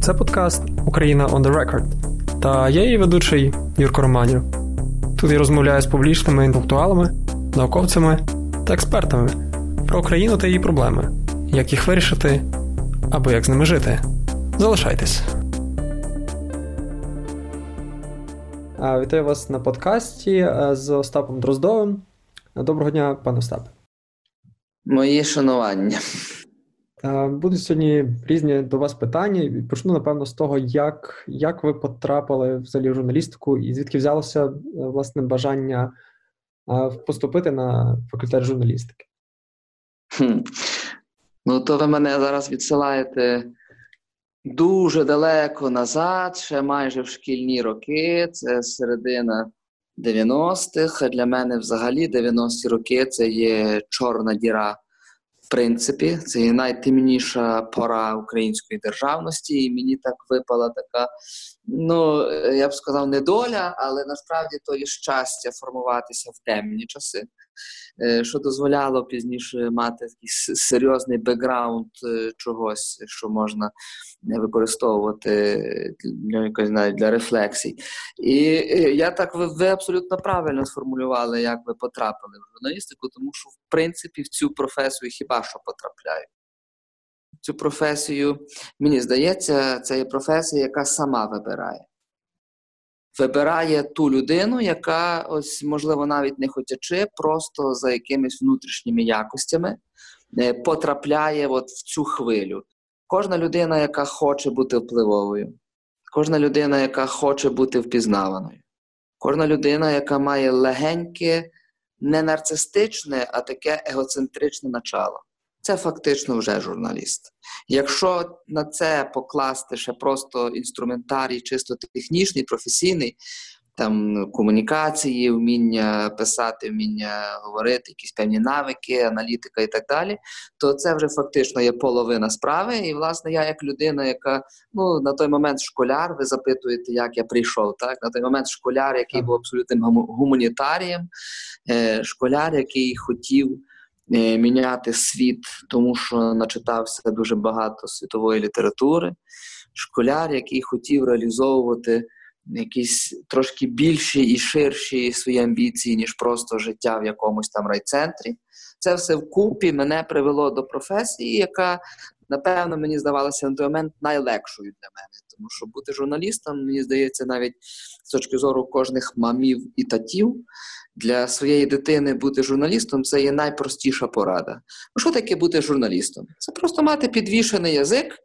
Це подкаст Україна on the Record. Та я її ведучий Юрко Романів. Тут я розмовляю з публічними інтелектуалами, науковцями та експертами про Україну та її проблеми, як їх вирішити або як з ними жити. Залишайтесь. Вітаю вас на подкасті е, з Остапом Дроздовим. Доброго дня, пане Остапе. Мої шанування. Будуть сьогодні різні до вас питання. Почну, напевно, з того, як як ви потрапили взагалі в журналістику і звідки взялося е, власне бажання поступити на факультет журналістики? Хм. Ну, то ви мене зараз відсилаєте дуже далеко назад, ще майже в шкільні роки. Це середина 90-х. Для мене взагалі 90-ті роки це є чорна діра принципі, це є найтемніша пора української державності, і мені так випала така, ну я б сказав, недоля, але насправді то є щастя формуватися в темні часи. Е, що дозволяло пізніше мати такий серйозний бекграунд е, чогось, що можна використовувати для якось навіть для рефлексій. І я так ви, ви абсолютно правильно сформулювали, як ви потрапили в журналістику, тому що в принципі в цю професію хіба що потрапляю. Цю професію, мені здається, це є професія, яка сама вибирає. Вибирає ту людину, яка ось, можливо, навіть не хотячи, просто за якимись внутрішніми якостями е, потрапляє от в цю хвилю. Кожна людина, яка хоче бути впливовою, кожна людина, яка хоче бути впізнаваною, кожна людина, яка має легеньке, не нарцистичне, а таке егоцентричне начало це фактично вже журналіст. Якщо на це покласти ще просто інструментарій, чисто технічний, професійний, там комунікації, вміння писати, вміння говорити, якісь певні навики, аналітика і так далі, то це вже фактично є половина справи. І, власне, я, як людина, яка ну на той момент школяр, ви запитуєте, як я прийшов. Так, на той момент школяр, який був абсолютним гуманітарієм, е, школяр, який хотів. Е, міняти світ, тому що начитався дуже багато світової літератури. Школяр, який хотів реалізовувати якісь трошки більші і ширші свої амбіції, ніж просто життя в якомусь там райцентрі. Це все вкупі мене привело до професії, яка, напевно, мені здавалося на той момент найлегшою для мене. Тому що бути журналістом, мені здається, навіть з точки зору кожних мамів і татів, для своєї дитини бути журналістом це є найпростіша порада. Ну, Що таке бути журналістом? Це просто мати підвішений язик,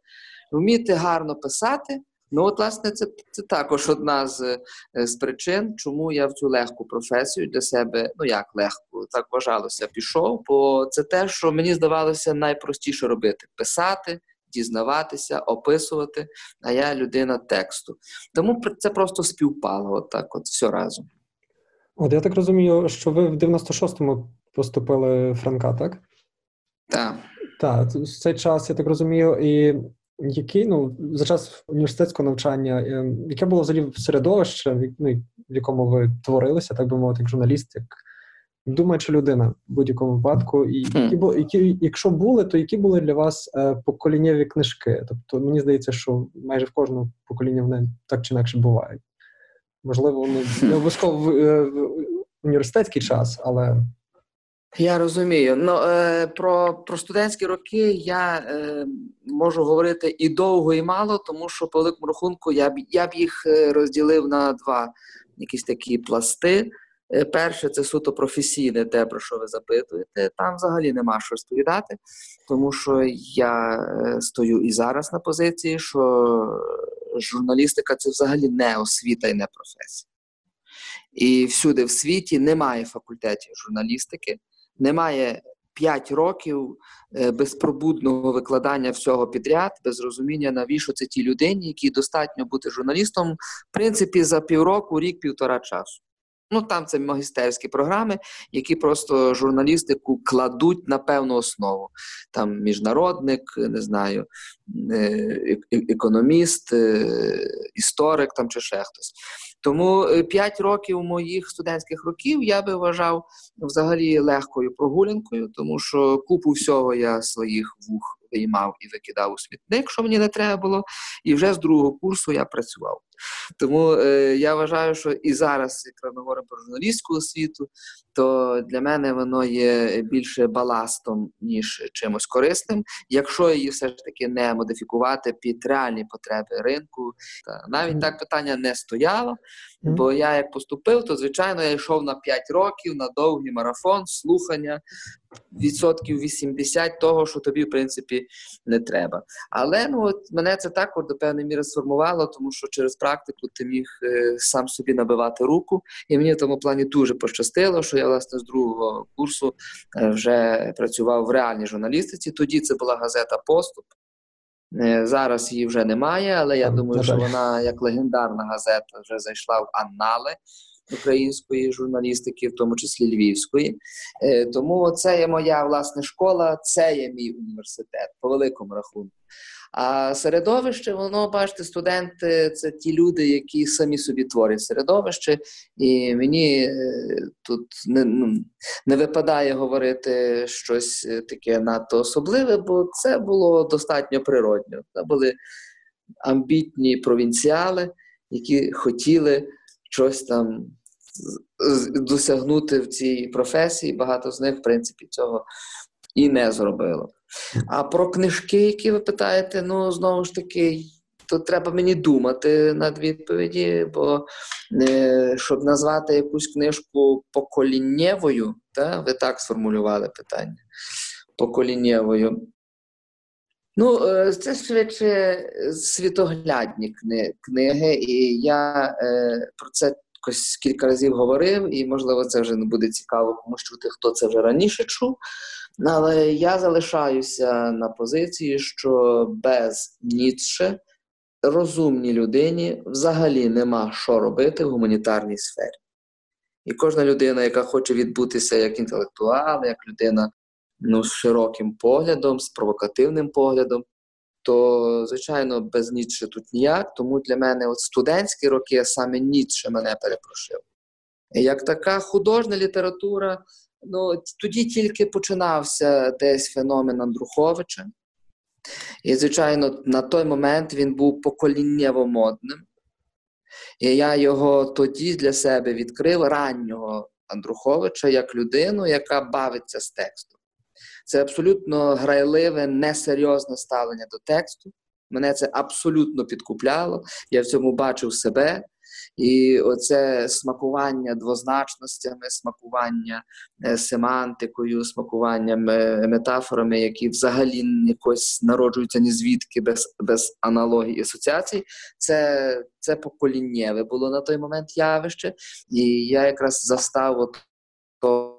вміти гарно писати. Ну, от, власне, це це також одна з з причин, чому я в цю легку професію для себе, ну як легку, так вважалося, пішов. Бо це те, що мені здавалося найпростіше робити: писати, дізнаватися, описувати. А я людина тексту. Тому це просто співпало, от так, от все разом. От я так розумію, що ви в 96-му поступили Франка, так? Так. Так, в цей час, я так розумію, і який, ну, за час університетського навчання, е, яке було взагалі середовище, ну, в якому ви творилися, так би мовити, як журналіст, як думаюча людина в будь-якому випадку, і які, які, якщо були, то які були для вас е, поколіннєві книжки? Тобто мені здається, що майже в кожному поколінні вони так чи інакше бувають. Можливо, вони не обов'язково в, е, в університетський час, але. Я розумію. Ну, е, Про про студентські роки я е, можу говорити і довго, і мало, тому що по великому рахунку я б я б їх е, розділив на два якісь такі пласти. Е, перше, це суто професійне, те, про що ви запитуєте. Там взагалі нема що розповідати, тому що я стою і зараз на позиції, що журналістика це взагалі не освіта і не професія. І всюди в світі немає факультетів журналістики, немає 5 років е, безпробудного викладання всього підряд, без розуміння, навіщо це ті людині, які достатньо бути журналістом, в принципі, за півроку, рік-півтора часу. Ну там це магістерські програми, які просто журналістику кладуть на певну основу. Там міжнародник, не знаю, е, економіст, е, історик там чи ще хтось. Тому е, п'ять років моїх студентських років я би вважав взагалі легкою прогулянкою, тому що купу всього я своїх вух виймав і викидав у смітник, що мені не треба було. І вже з другого курсу я працював. Тому е, я вважаю, що і зараз, як ми говоримо про журналістську освіту, то для мене воно є більше баластом, ніж чимось корисним, якщо її все ж таки не модифікувати під реальні потреби ринку. Та навіть так питання не стояло. Бо я як поступив, то звичайно я йшов на 5 років на довгий марафон, слухання відсотків 80 того, що тобі, в принципі, не треба. Але ну от мене це також до певної міри сформувало, тому що через практику ти міг е, сам собі набивати руку, і мені в тому плані дуже пощастило, що я власне з другого курсу е, вже працював в реальній журналістиці. Тоді це була газета Поступ. Е, зараз її вже немає, але я думаю, що вона як легендарна газета вже зайшла в анали української журналістики, в тому числі львівської. Е, тому це є моя власне школа, це є мій університет по великому рахунку. А середовище, воно, бачите, студенти це ті люди, які самі собі творять середовище, і мені е, тут не ну, не випадає говорити щось таке надто особливе, бо це було достатньо природньо. Це були амбітні провінціали, які хотіли щось там досягнути в цій професії. Багато з них, в принципі, цього і не зробило. А про книжки, які ви питаєте, ну знову ж таки, то треба мені думати над відповіді, бо е, щоб назвати якусь книжку поколіннєвою, та, ви так сформулювали питання. Поколіннєвою. Ну, е, це швидше світоглядні книги, і я е, про це якось кілька разів говорив, і, можливо, це вже не буде цікаво комусь чути, хто це вже раніше чув. Але я залишаюся на позиції, що без Ніцше розумній людині взагалі нема що робити в гуманітарній сфері. І кожна людина, яка хоче відбутися як інтелектуал, як людина ну, з широким поглядом, з провокативним поглядом, то, звичайно, без Ніцше тут ніяк. Тому для мене от студентські роки саме Ніцше мене перепрошив. Як така художня література, ну тоді тільки починався десь феномен Андруховича. І, звичайно, на той момент він був поколіннєво модним. І я його тоді для себе відкрив раннього Андруховича як людину, яка бавиться з текстом. Це абсолютно грайливе, несерйозне ставлення до тексту. Мене це абсолютно підкупляло. Я в цьому бачив себе. І оце смакування двозначностями, смакування е, семантикою, смакування метафорами, які взагалі якось народжуються ні звідки без без аналогії і асоціацій, це це поколіннєве було на той момент явище. І я якраз застав от того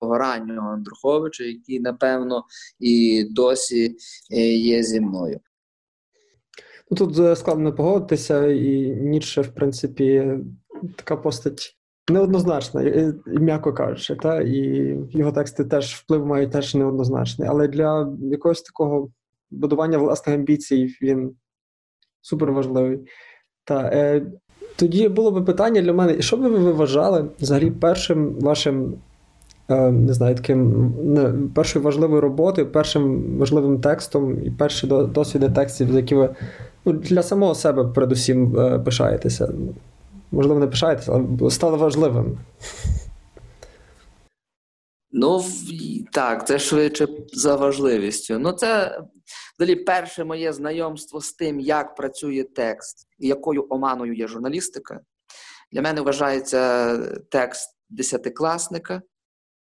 раннього Андруховича, який, напевно, і досі е, є зі мною. Ну, Тут е, складно погодитися, і Ніцше, в принципі, така постать неоднозначна, м'яко кажучи, та? і його тексти теж вплив мають теж неоднозначний. Але для якогось такого будування власних амбіцій він супер важливий. Та, е, Тоді було би питання для мене, що би ви вважали взагалі першим вашим Е, не знаю, таким першою важливою роботою, першим важливим текстом і перші досвіди текстів, які ви ну, для самого себе передусім е, пишаєтеся. Можливо, не пишаєтеся, але стало важливим. Ну, так, це швидше за важливістю. Ну, це взагалі перше моє знайомство з тим, як працює текст якою оманою є журналістика. Для мене вважається текст десятикласника.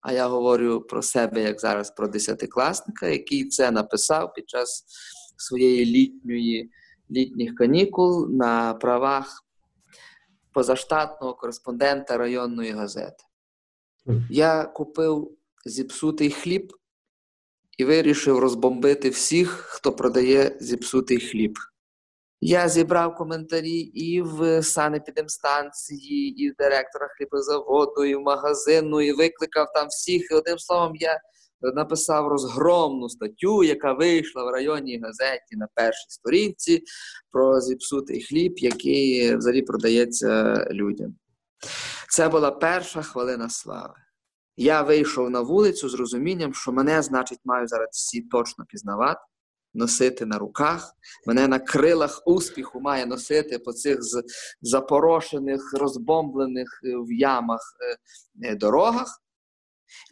А я говорю про себе як зараз про десятикласника, який це написав під час своєї літньої літніх канікул на правах позаштатного кореспондента районної газети. Я купив зіпсутий хліб і вирішив розбомбити всіх, хто продає зіпсутий хліб. Я зібрав коментарі і в санепідемстанції, і в директора хлібозаводу, і в магазину, і викликав там всіх. І одним словом, я написав розгромну статтю, яка вийшла в районній газеті на першій сторінці про зіпсутий хліб, який взагалі продається людям. Це була перша хвилина слави. Я вийшов на вулицю з розумінням, що мене, значить, мають зараз всі точно пізнавати. Носити на руках, мене на крилах успіху має носити по цих запорошених, розбомблених в ямах дорогах.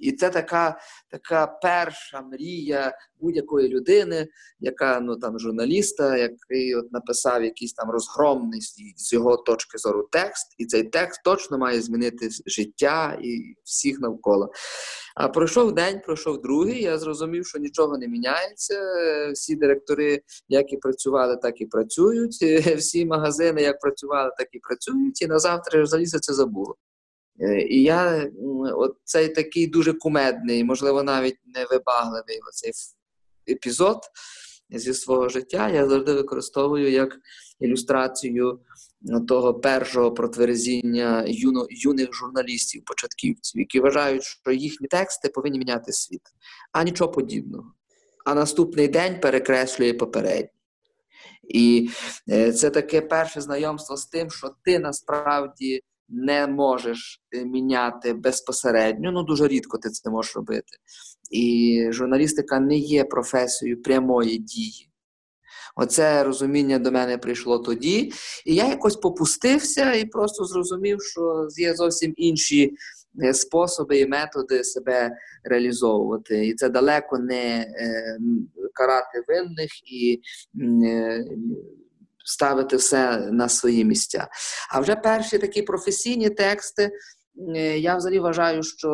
І це така така перша мрія будь-якої людини, яка ну там журналіста, який от написав якийсь там розгромний з його точки зору текст, і цей текст точно має змінити життя і всіх навколо. А пройшов день, пройшов другий. Я зрозумів, що нічого не міняється. Всі директори, як і працювали, так і працюють. Всі магазини, як працювали, так і працюють. І на завтра взагалі це забуло. Е, і я цей такий дуже кумедний, можливо, навіть невибагливий оцей епізод зі свого життя я завжди використовую як ілюстрацію того першого протверзіння юно, юних журналістів, початківців, які вважають, що їхні тексти повинні міняти світ, а нічого подібного. А наступний день перекреслює попередній. І е, це таке перше знайомство з тим, що ти насправді не можеш е, міняти безпосередньо. Ну дуже рідко ти це можеш робити. І журналістика не є професією прямої дії. Оце розуміння до мене прийшло тоді. І я якось попустився і просто зрозумів, що є зовсім інші е, способи і методи себе реалізовувати. І це далеко не е, карати винних і ставити все на свої місця. А вже перші такі професійні тексти. Е, я взагалі вважаю, що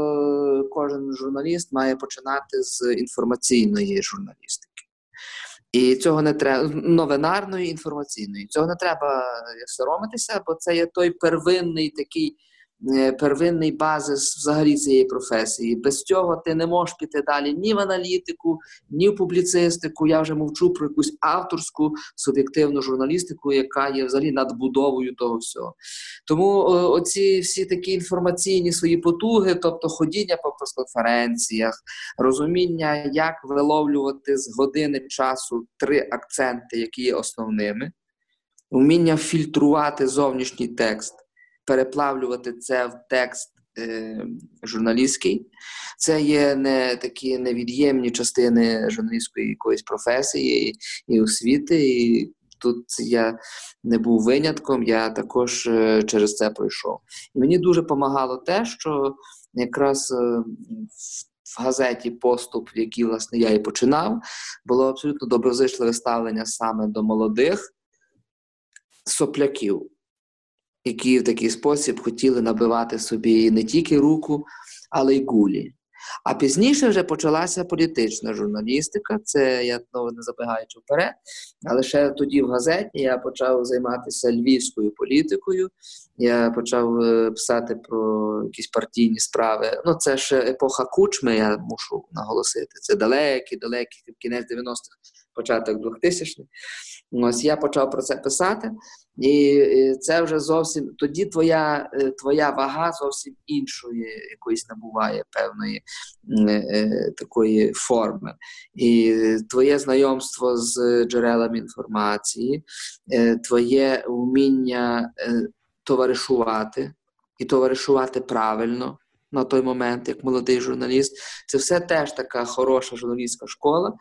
кожен журналіст має починати з інформаційної журналістики. І цього не треба новинарної інформаційної. Цього не треба соромитися, бо це є той первинний такий Е, первинний базис взагалі цієї професії. Без цього ти не можеш піти далі ні в аналітику, ні в публіцистику. Я вже мовчу про якусь авторську суб'єктивну журналістику, яка є взагалі надбудовою того всього. Тому оці всі такі інформаційні свої потуги, тобто ходіння по прес-конференціях, розуміння, як виловлювати з години часу три акценти, які є основними, вміння фільтрувати зовнішній текст переплавлювати це в текст е, журналістський. Це є не такі невід'ємні частини журналістської якоїсь професії і освіти. І тут я не був винятком, я також е, через це пройшов. І мені дуже допомагало те, що якраз е, в газеті Поступ, в якій власне я і починав, було абсолютно доброзичливе ставлення саме до молодих сопляків які в такий спосіб хотіли набивати собі не тільки руку, але й гулі. А пізніше вже почалася політична журналістика, це я знову не забігаючи вперед. Але ще тоді в газеті я почав займатися львівською політикою. Я почав е, писати про якісь партійні справи. Ну, це ще епоха кучми, я мушу наголосити. Це далекі, далекі кінець 90-х, початок 2000-х. Ось я почав про це писати, і це вже зовсім тоді твоя е, твоя вага зовсім іншої якоїсь набуває певної е, е, такої форми. І твоє знайомство з джерелами інформації, твоє вміння товаришувати і товаришувати правильно. На той момент, як молодий журналіст, це все теж така хороша журналістська школа,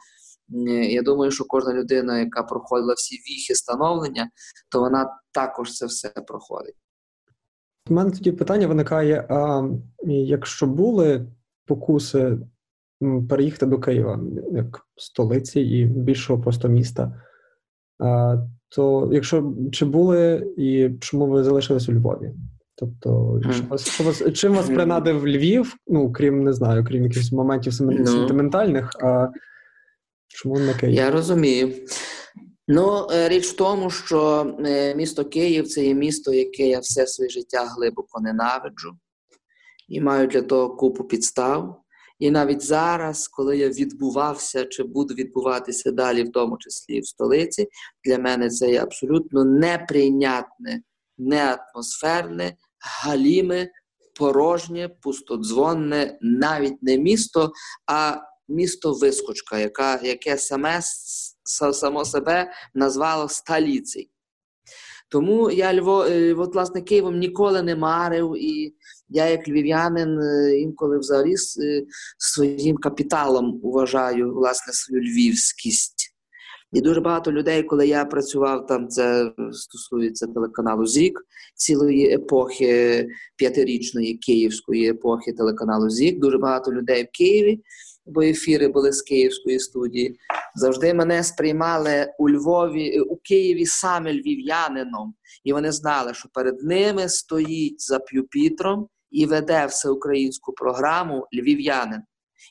я думаю, що кожна людина, яка проходила всі віхи становлення, то вона також це все проходить. У мене тоді питання виникає: а якщо були покуси переїхати до Києва як столиці і більшого просто міста, а, то якщо чи були і чому ви залишились у Львові? Тобто, що вас, що вас, чим вас принадив Львів? Ну крім не знаю, крім якихось моментів ну. сентиментальних, а Чому? Я розумію. Ну, е, річ в тому, що е, місто Київ це є місто, яке я все своє життя глибоко ненавиджу і маю для того купу підстав. І навіть зараз, коли я відбувався чи буду відбуватися далі, в тому числі в столиці, для мене це є абсолютно неприйнятне, неатмосферне, галіме, порожнє, пустодзвонне, навіть не місто, а місто Вискочка, яка, яке саме само себе назвало столицею. Тому я Льво, е, от, власне, Києвом ніколи не марив, і я, як львів'янин, е, інколи взагалі е, своїм капіталом вважаю власне свою львівськість. І дуже багато людей, коли я працював там, це стосується телеканалу ЗІК, цілої епохи п'ятирічної київської епохи телеканалу ЗІК. Дуже багато людей в Києві, бо ефіри були з Київської студії. Завжди мене сприймали у Львові, у Києві саме львів'янином, і вони знали, що перед ними стоїть за п'юпітром і веде всеукраїнську програму львів'янин.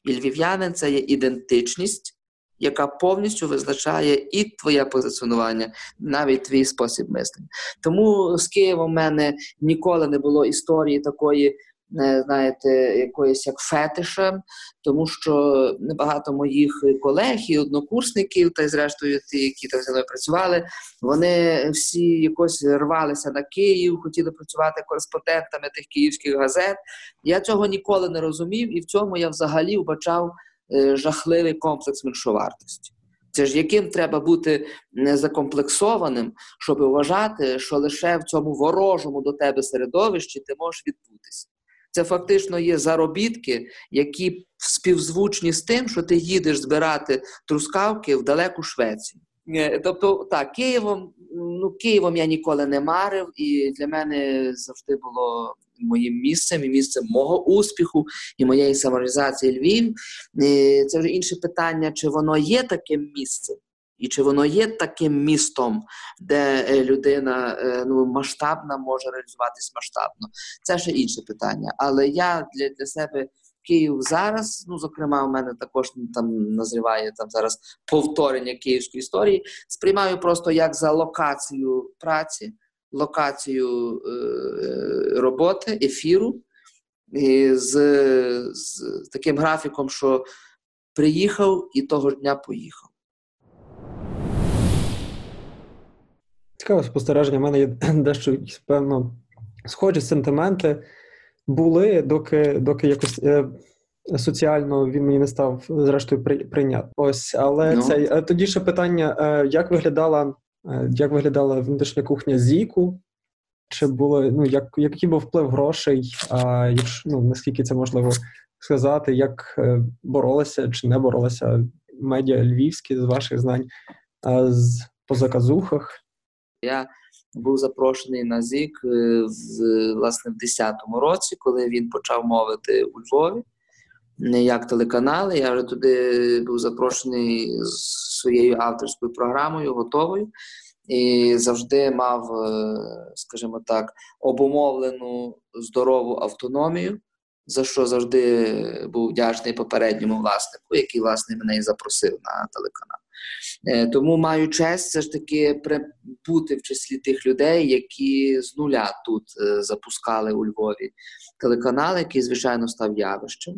І львів'янин це є ідентичність яка повністю визначає і твоє позиціонування, навіть твій спосіб мислення. Тому з Києвом в мене ніколи не було історії такої. Е, знаєте, якоїсь як фетишем, тому що небагато моїх колег і однокурсників, та й зрештою ті, які там зі мною працювали, вони всі якось рвалися на Київ, хотіли працювати кореспондентами тих київських газет. Я цього ніколи не розумів, і в цьому я взагалі вбачав Е, жахливий комплекс меншовартості. Це ж яким треба бути незакомплексованим, щоб вважати, що лише в цьому ворожому до тебе середовищі ти можеш відбутися. Це фактично є заробітки, які співзвучні з тим, що ти їдеш збирати трускавки в далеку Швецію. Е, тобто, так, Києвом, ну Києвом я ніколи не марив, і для мене завжди було моїм місцем і місцем мого успіху і моєї самореалізації Львів. Це вже інше питання, чи воно є таким місцем. І чи воно є таким містом, де е, людина е, ну, масштабна може реалізуватись масштабно? Це ще інше питання. Але я для для себе Київ зараз, ну зокрема, у мене також там назріває там зараз повторення київської історії. Сприймаю просто як за локацію праці локацію е, роботи, ефіру і з, з таким графіком, що приїхав і того ж дня поїхав. Цікаве спостереження. У мене є дещо певно схожі сентименти були, доки доки якось е, соціально він мені не став зрештою прийнят. Ось, але ну. це е, тоді ще питання: е, як виглядала Е, як виглядала внутрішня кухня Зіку? Чи було ну як який був вплив грошей? А якщо ну наскільки це можливо сказати, як боролися чи не боролися медіа львівські з ваших знань з по заказухах? Я був запрошений на ЗІК е, в власне в 10-му році, коли він почав мовити у Львові. Не як телеканали, я вже туди був запрошений з своєю авторською програмою, готовою, і завжди мав, е, скажімо так, обумовлену здорову автономію, за що завжди був вдячний попередньому власнику, який власне мене і запросив на телеканал. Е, тому маю честь все ж таки бути в числі тих людей, які з нуля тут е, запускали у Львові телеканал, який, звичайно, став явищем.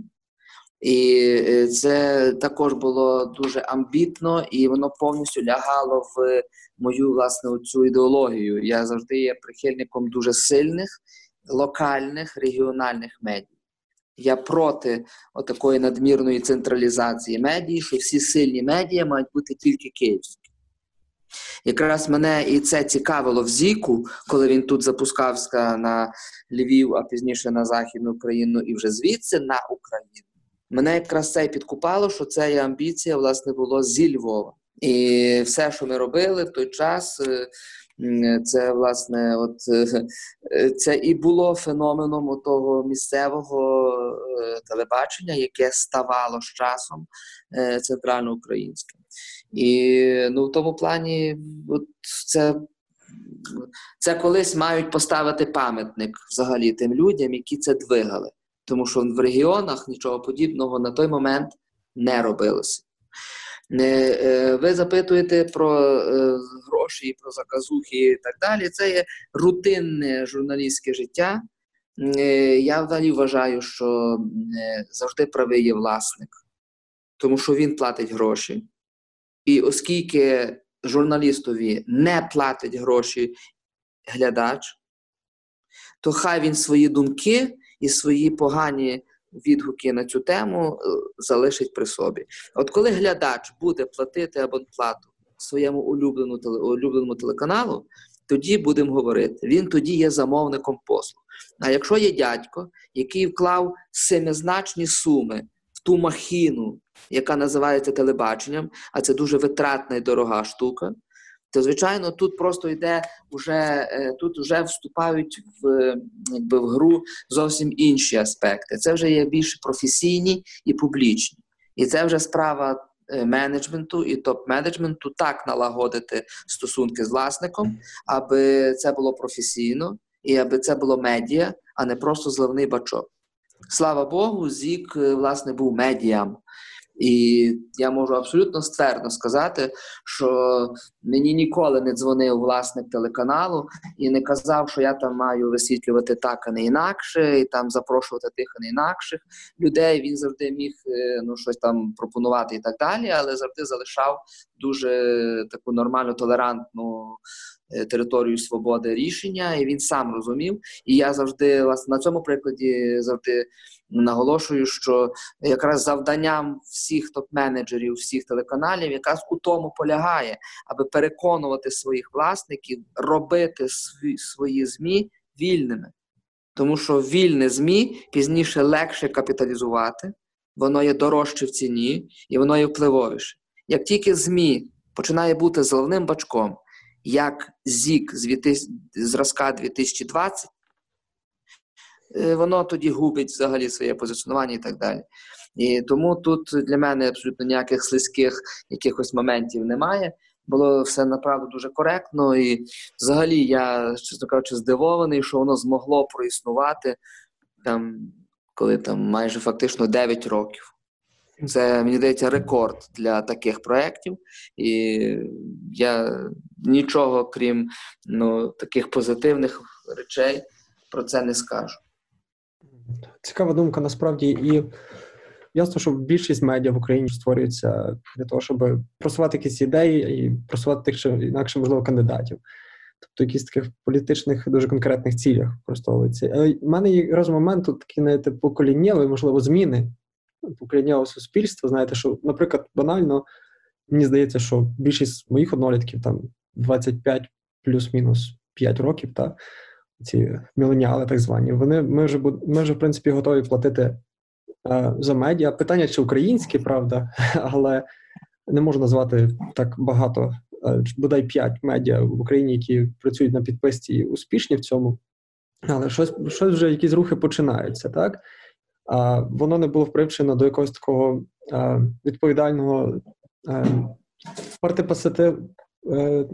І е, це також було дуже амбітно, і воно повністю лягало в мою власне цю ідеологію. Я завжди є прихильником дуже сильних локальних регіональних медій. Я проти отакої надмірної централізації медій, що всі сильні медіа мають бути тільки київські. Якраз мене і це цікавило в Зіку, коли він тут запускався на Львів, а пізніше на Західну Україну і вже звідси на Україну. Мене якраз це і підкупало, що це амбіція, власне, було зі Львова. І все, що ми робили в той час, е, це власне, от е, це і було феноменом того місцевого е, телебачення, яке ставало з часом центральноукраїнським. І ну, в тому плані, от це. Це колись мають поставити пам'ятник взагалі тим людям, які це двигали тому що в регіонах нічого подібного на той момент не робилося. Е, ви запитуєте про е, гроші, про заказухи і так далі. Це є рутинне журналістське життя. Е, я взагалі вважаю, що завжди правий є власник, тому що він платить гроші. І оскільки журналістові не платить гроші глядач, то хай він свої думки і свої погані відгуки на цю тему е, залишить при собі. От коли глядач буде платити абонплату своєму улюбленому, улюбленому телеканалу, тоді будемо говорити. Він тоді є замовником послуг. А якщо є дядько, який вклав семизначні суми в ту махіну, яка називається телебаченням, а це дуже витратна і дорога штука. То, звичайно, тут просто йде вже тут вже вступають в якби, в гру зовсім інші аспекти. Це вже є більш професійні і публічні. І це вже справа Е, менеджменту і топ-менеджменту так налагодити стосунки з власником, аби це було професійно і аби це було медіа, а не просто зливний бачок. Слава Богу, Зік, е, власне, був медіам. І я можу абсолютно ствердно сказати, що мені ніколи не дзвонив власник телеканалу і не казав, що я там маю висвітлювати так, а не інакше, і там запрошувати тих, а не інакших людей. Він завжди міг е, ну щось там пропонувати і так далі, але завжди залишав дуже таку нормальну толерантну територію свободи рішення, і він сам розумів. І я завжди власне на цьому прикладі завжди наголошую, що якраз завданням всіх топ-менеджерів, всіх телеканалів, якраз у тому полягає, аби переконувати своїх власників робити свої, змі вільними. Тому що вільне ЗМІ пізніше легше капіталізувати, воно є дорожче в ціні і воно є впливовіше. Як тільки ЗМІ починає бути зеленим бачком, як ЗІК зразка 2020, е, воно тоді губить взагалі своє позиціонування і так далі. І тому тут для мене абсолютно ніяких слизьких якихось моментів немає. Було все направду дуже коректно, і взагалі я, чесно кажучи, здивований, що воно змогло проіснувати там, коли там майже фактично 9 років. Це мені здається рекорд для таких проєктів, і я нічого крім ну, таких позитивних речей про це не скажу. Цікава думка насправді, і ясно, що більшість медіа в Україні створюється для того, щоб просувати якісь ідеї і просувати тих чи інакше можливо кандидатів. Тобто якісь таких політичних дуже конкретних цілях використовується. Але в мене є раз момент тут такі навіть поколіннєві, можливо, зміни поколіннєвого суспільства. Знаєте, що, наприклад, банально мені здається, що більшість моїх однолітків там 25 плюс-мінус 5 років, та ці міленіали так звані, вони ми вже ми вже в принципі готові платити е, за медіа. Питання чи українські, правда, але не можу назвати так багато, е, бодай 5 медіа в Україні, які працюють на підписці успішні в цьому. Але щось щось вже якісь рухи починаються, так? Воно не було привчено до якогось такого відповідального а, партипаситив, Е,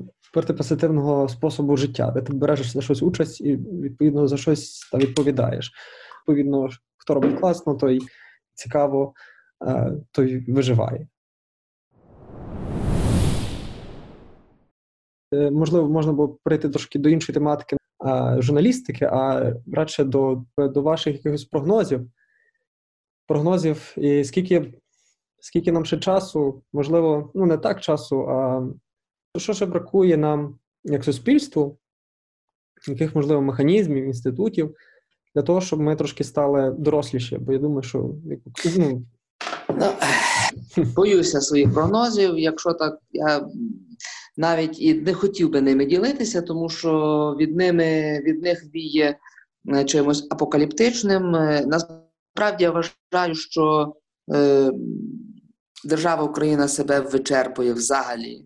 способу життя, де ти береш за щось участь і відповідно за щось та відповідаєш. Відповідно, хто робить класно, той цікаво, той виживає. Е, можливо, можна було прийти трошки до іншої тематики а, журналістики, а радше до до ваших якихось прогнозів. Прогнозів, і скільки скільки нам ще часу, можливо, ну не так часу, а що ще бракує нам як суспільству, яких, можливо, механізмів, інститутів для того, щоб ми трошки стали доросліші? Бо я думаю, що ну, ну боюся своїх прогнозів. Якщо так, я навіть і не хотів би ними ділитися, тому що від ними від них віє е, чимось апокаліптичним. Е, насправді я вважаю, що е, держава Україна себе вичерпує взагалі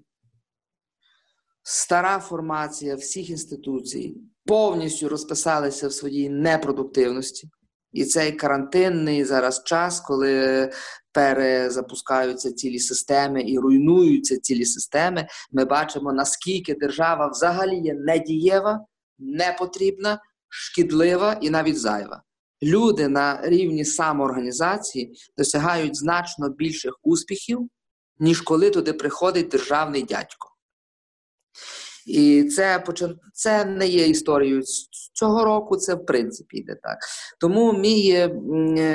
стара формація всіх інституцій повністю розписалися в своїй непродуктивності. І цей карантинний зараз час, коли перезапускаються цілі системи і руйнуються цілі системи, ми бачимо, наскільки держава взагалі є недієва, непотрібна, шкідлива і навіть зайва. Люди на рівні самоорганізації досягають значно більших успіхів, ніж коли туди приходить державний дядько. І це це не є історією цього року, це в принципі йде так. Тому мій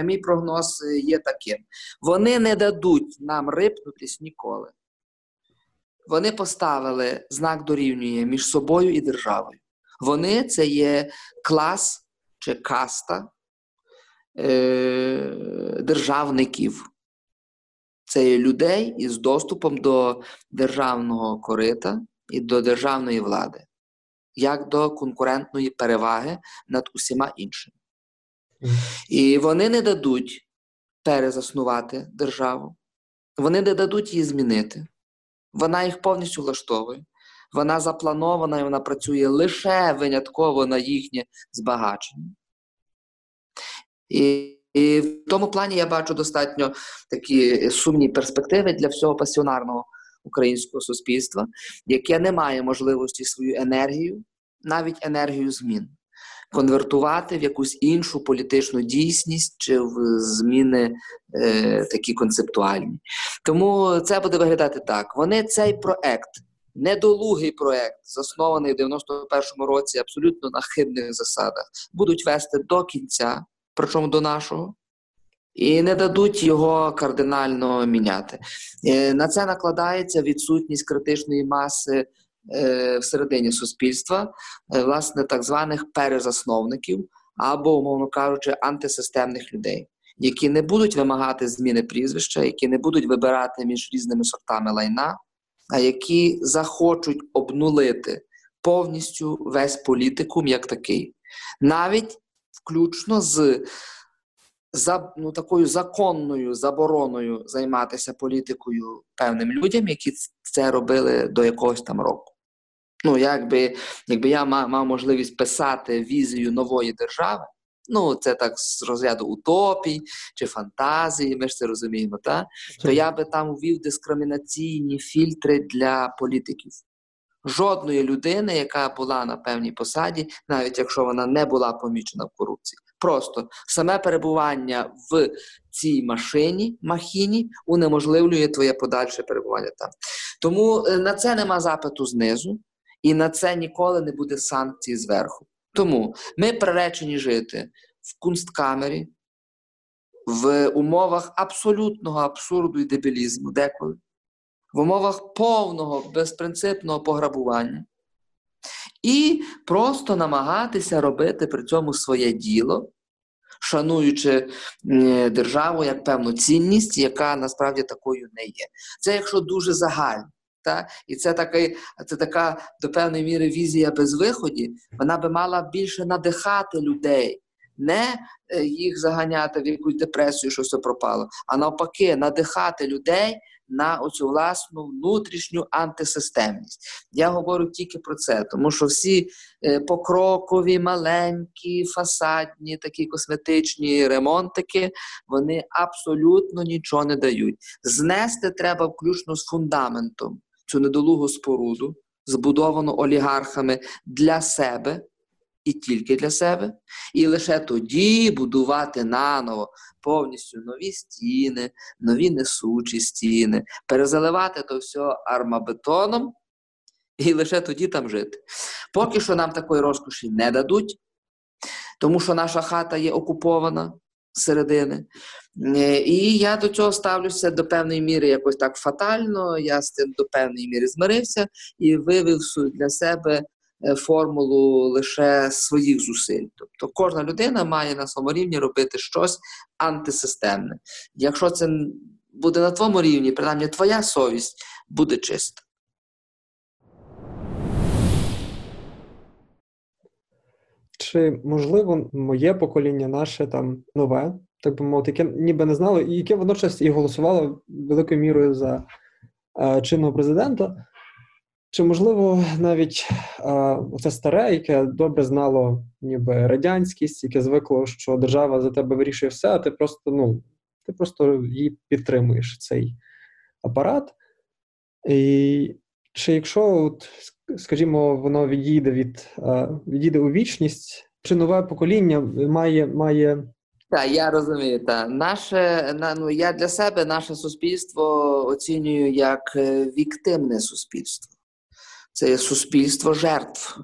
мій прогноз є таким: вони не дадуть нам рипнутись ніколи. Вони поставили знак дорівнює між собою і державою. Вони це є клас чи каста е, державників. Це є людей із доступом до державного корита і до державної влади, як до конкурентної переваги над усіма іншими. І вони не дадуть перезаснувати державу. Вони не дадуть її змінити. Вона їх повністю влаштовує. Вона запланована і вона працює лише винятково на їхнє збагачення. І і в тому плані я бачу достатньо такі сумні перспективи для всього пасіонарного українського суспільства, яке не має можливості свою енергію, навіть енергію змін, конвертувати в якусь іншу політичну дійсність чи в зміни е, такі концептуальні. Тому це буде виглядати так: вони цей проект. Недолугий проект, заснований в 91-му році абсолютно на хибних засадах, будуть вести до кінця, причому до нашого, і не дадуть його кардинально міняти. Е, на це накладається відсутність критичної маси е, всередині суспільства, е, власне, так званих перезасновників або, умовно кажучи, антисистемних людей. Які не будуть вимагати зміни прізвища, які не будуть вибирати між різними сортами лайна, а які захочуть обнулити повністю весь політикум як такий, навіть включно з за ну, такою законною забороною займатися політикою певним людям, які це робили до якогось там року. Ну, якби якби я мав, мав можливість писати візію нової держави, ну це так з розряду утопій чи фантазії, ми ж це розуміємо, та? то я би там ввів дискримінаційні фільтри для політиків. Жодної людини, яка була на певній посаді, навіть якщо вона не була помічена в корупції. Просто саме перебування в цій машині, махіні, унеможливлює твоє подальше перебування там. Тому е, на це нема запиту знизу, і на це ніколи не буде санкцій зверху. Тому ми приречені жити в кунсткамері, в умовах абсолютного абсурду і дебілізму, деколи, в умовах повного безпринципного пограбування. І просто намагатися робити при цьому своє діло, шануючи державу як певну цінність, яка насправді такою не є. Це якщо дуже загально. Та? І це такий, це така до певної міри візія без виході, вона би мала більше надихати людей, не е, їх заганяти в якусь депресію, що все пропало, а навпаки, надихати людей на оцю власну внутрішню антисистемність. Я говорю тільки про це, тому що всі е, покрокові, маленькі, фасадні, такі косметичні ремонтики, вони абсолютно нічого не дають. Знести треба включно з фундаментом цю недолугу споруду, збудовану олігархами для себе і тільки для себе, і лише тоді будувати наново повністю нові стіни, нові несучі стіни, перезаливати то все армабетоном і лише тоді там жити. Поки що нам такої розкоші не дадуть, тому що наша хата є окупована середини. І я до цього ставлюся до певної міри якось так фатально. Я з цим до певної міри змирився і вивів для себе формулу лише своїх зусиль. Тобто кожна людина має на своєму рівні робити щось антисистемне. Якщо це буде на твоєму рівні, принаймні твоя совість буде чиста. Чи можливо моє покоління, наше там нове, так би мовити, яке ніби не знало, і яке водночас і голосувало великою мірою за е, чинного президента, чи можливо навіть це старе, яке добре знало ніби радянськість, яке звикло, що держава за тебе вирішує все, а ти просто ну, ти просто її підтримуєш, цей апарат. І Чи якщо, от, скажімо, воно відійде від відійде у вічність, чи нове покоління має. має так, я розумію. Так. Наше ну я для себе наше суспільство оцінюю як е, віктимне суспільство. Це є суспільство жертв.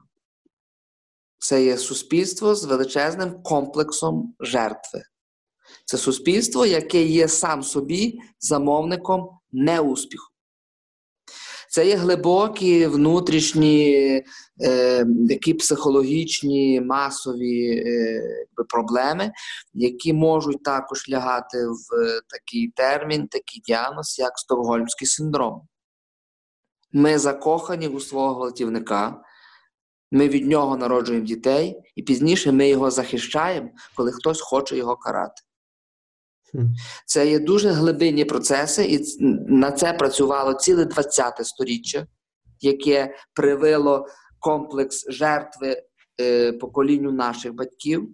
Це є суспільство з величезним комплексом жертви. Це суспільство, яке є сам собі замовником неуспіху. Це є глибокі внутрішні, е, такі психологічні масові е, проблеми, які можуть також лягати в такий термін, такий діагноз, як Стокгольмський синдром. Ми закохані у свого гвалтівника, ми від нього народжуємо дітей, і пізніше ми його захищаємо, коли хтось хоче його карати. Це є дуже глибинні процеси, і на це працювало ціле 20-те сторіччя, яке привело комплекс жертви е, поколінню наших батьків.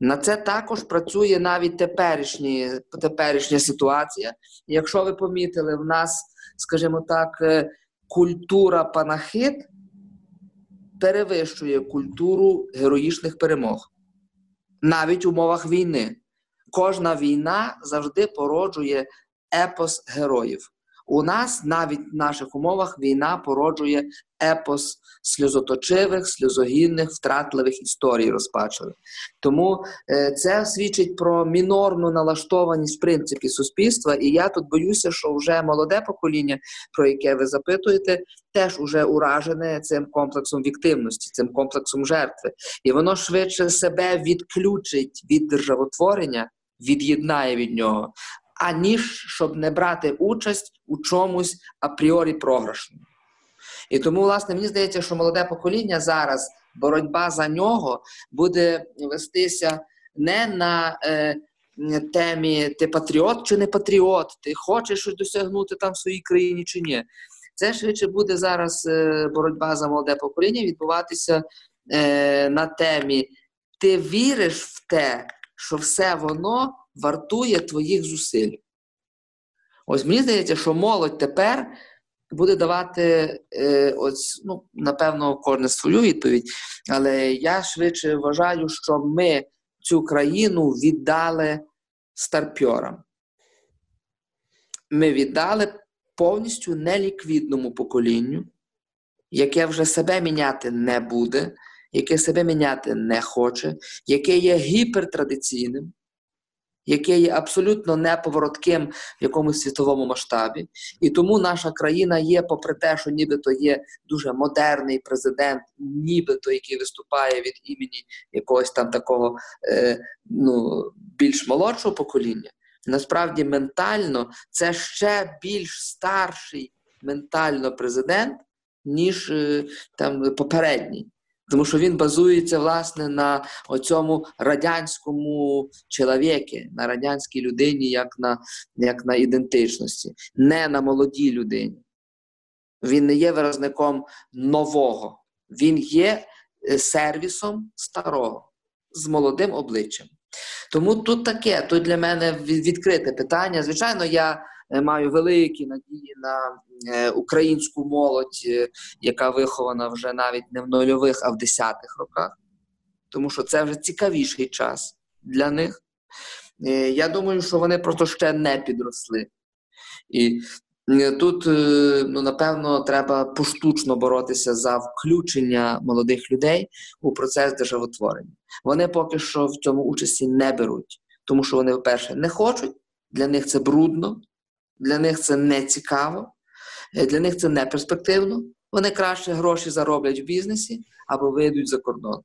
На це також працює навіть теперішні, теперішня ситуація. Якщо ви помітили, в нас, скажімо так, е, культура панахид перевищує культуру героїчних перемог навіть в умовах війни. Кожна війна завжди породжує епос героїв. У нас навіть в наших умовах війна породжує епос сльозоточивих, сльозогінних, втратливих історій розпачливих. Тому е, це свідчить про мінорну налаштованість в принципі суспільства. І я тут боюся, що вже молоде покоління, про яке ви запитуєте, теж уже уражене цим комплексом віктивності, цим комплексом жертви. І воно швидше себе відключить від державотворення, від'єднає від нього аніж щоб не брати участь у чомусь апріорі програшному. І тому, власне, мені здається, що молоде покоління зараз боротьба за нього буде вестися не на е, темі ти патріот чи не патріот, ти хочеш щось досягнути там в своїй країні чи ні. Це швидше буде зараз е, боротьба за молоде покоління відбуватися е, на темі ти віриш в те, що все воно вартує твоїх зусиль. Ось мені здається, що молодь тепер буде давати, е, ось, ну, напевно, кожне свою відповідь, але я швидше вважаю, що ми цю країну віддали старпьорам. Ми віддали повністю неліквідному поколінню, яке вже себе міняти не буде, яке себе міняти не хоче, яке є гіпертрадиційним, яке є абсолютно неповоротким в якомусь світовому масштабі. І тому наша країна є, попри те, що нібито є дуже модерний президент, нібито який виступає від імені якогось там такого е, ну, більш молодшого покоління. Насправді ментально це ще більш старший ментально президент, ніж е, там попередній. Тому що він базується власне на оцьому радянському чоловіки, на радянській людині, як на як на ідентичності, не на молодій людині. Він не є виразником нового, він є е, сервісом старого з молодим обличчям. Тому тут таке, тут для мене відкрите питання. Звичайно, я маю великі надії на е, українську молодь, е, яка вихована вже навіть не в нульових, а в десятих роках, тому що це вже цікавіший час для них. Я думаю, що вони просто ще не підросли. І тут, ну, напевно, треба поштучно боротися за включення молодих людей у процес державотворення. Вони поки що в цьому участі не беруть, тому що вони, по-перше, не хочуть, для них це брудно, для них це не цікаво, е, для них це не перспективно. Вони краще гроші зароблять в бізнесі або вийдуть за кордон.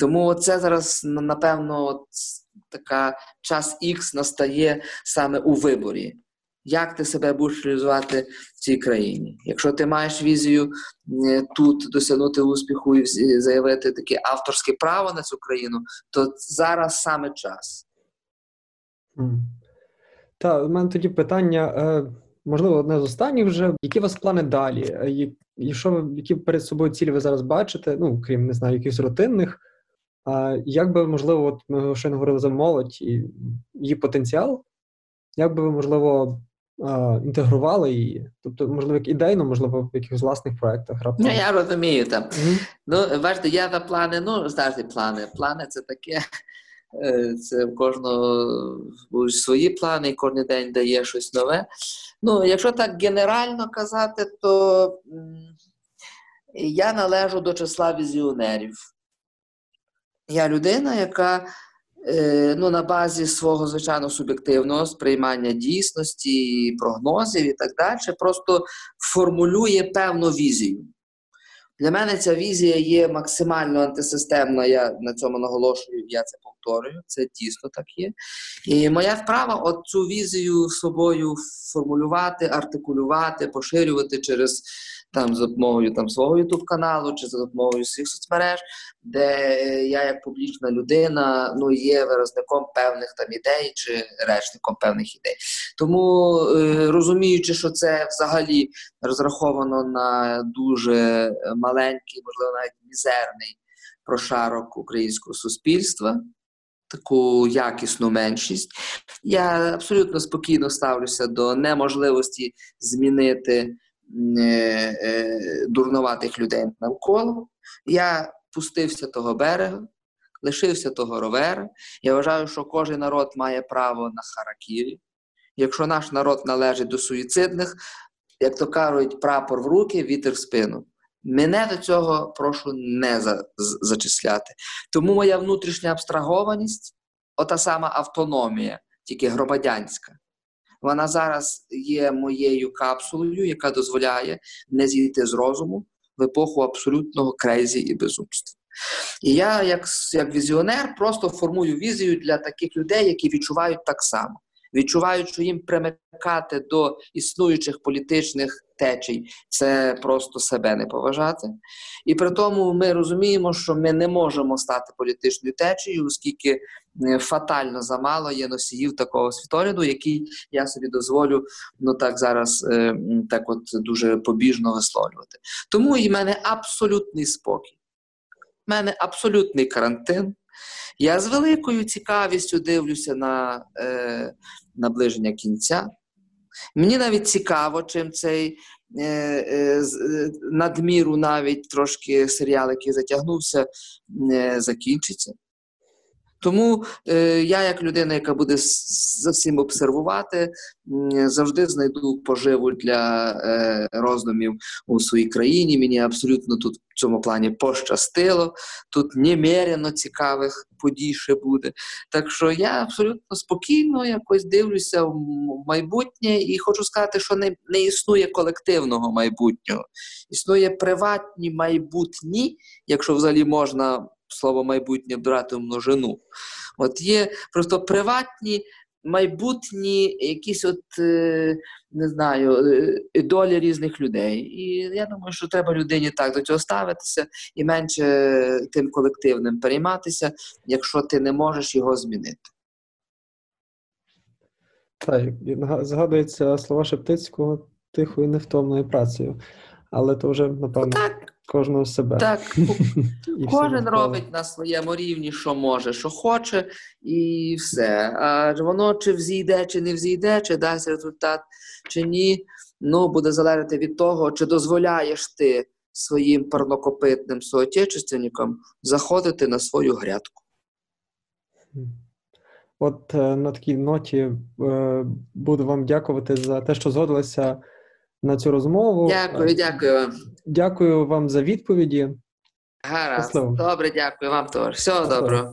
Тому це зараз, напевно, така час Х настає саме у виборі. Як ти себе будеш реалізувати в цій країні? Якщо ти маєш візію е, тут досягнути успіху і заявити таке авторське право на цю країну, то зараз саме час. Та, у мене тоді питання, е, можливо, одне з останніх вже. Які у вас плани далі? Е, і що ви, які перед собою цілі ви зараз бачите? Ну, крім не знаю, якихось рутинних. А як би, можливо, от ми ще не говорили за молодь і її потенціал, як би ви, можливо, інтегрували її? Тобто, можливо, як ідейно, можливо, в якихось власних проєктах раптом? Ну, я розумію там. Mm-hmm. Ну, бачите, я за плани, ну, завжди плани. Плани це таке. Е, це в кожного будуть свої плани, і кожен день дає щось нове. Ну, Якщо так генерально казати, то я належу до числа візіонерів. Я людина, яка е, ну, на базі свого звичайно суб'єктивного сприймання дійсності, прогнозів і так далі, просто формулює певну візію. Для мене ця візія є максимально антисистемна. Я на цьому наголошую, я це повторюю. Це дійсно так є. І моя справа от цю візію собою формулювати, артикулювати, поширювати через там за допомогою там свого youtube каналу чи за допомогою своїх соцмереж, де я, як публічна людина, ну є виразником певних там ідей чи речником певних ідей. Тому е, розуміючи, що це взагалі розраховано на дуже маленький, можливо, навіть мізерний прошарок українського суспільства таку якісну меншість. Я абсолютно спокійно ставлюся до неможливості змінити дурнуватих людей навколо. Я пустився того берега, лишився того ровера. Я вважаю, що кожен народ має право на харакірі. Якщо наш народ належить до суїцидних, як то кажуть, прапор в руки, вітер в спину. Мене до цього прошу не за, зачисляти. Тому моя внутрішня абстрагованість, ота сама автономія, тільки громадянська, вона зараз є моєю капсулою, яка дозволяє не зійти з розуму в епоху абсолютного crazy і безумства. І я, як як візіонер, просто формую візію для таких людей, які відчувають так само відчувають, що їм примикати до існуючих політичних течій це просто себе не поважати. І при тому ми розуміємо, що ми не можемо стати політичною течією, оскільки фатально замало є носіїв такого світогляду, який я собі дозволю ну так зараз е, так от дуже побіжно висловлювати. Тому і в мене абсолютний спокій. У мене абсолютний карантин. Я з великою цікавістю дивлюся на е, наближення кінця. Мені навіть цікаво, чим цей е, е, е, надміру навіть трошки серіал, який затягнувся, е, закінчиться. Тому е, я, як людина, яка буде за всім обсервувати, завжди знайду поживу для е, роздумів у своїй країні. Мені абсолютно тут в цьому плані пощастило. Тут немерено цікавих подій ще буде. Так що я абсолютно спокійно якось дивлюся в майбутнє і хочу сказати, що не, не існує колективного майбутнього. Існує приватні майбутні, якщо взагалі можна слово майбутнє брати в множину. От є просто приватні, майбутні якісь от, е, не знаю, е, долі різних людей. І я думаю, що треба людині так до цього ставитися і менше тим колективним перейматися, якщо ти не можеш його змінити. Так, згадується слова Шептицького тихою невтомною працею. Але то вже, напевно, так. Кожного себе. Так, кожен робить на своєму рівні, що може, що хоче, і все. А воно чи взійде, чи не взійде, чи дасть результат, чи ні. Ну, буде залежати від того, чи дозволяєш ти своїм парнокопитним соотечественникам заходити на свою грядку. От е, на такій ноті е, буду вам дякувати за те, що згодилися на цю розмову. Дякую, дякую вам. Дякую вам за відповіді. Гаразд. Добре, дякую вам теж. Всього доброго.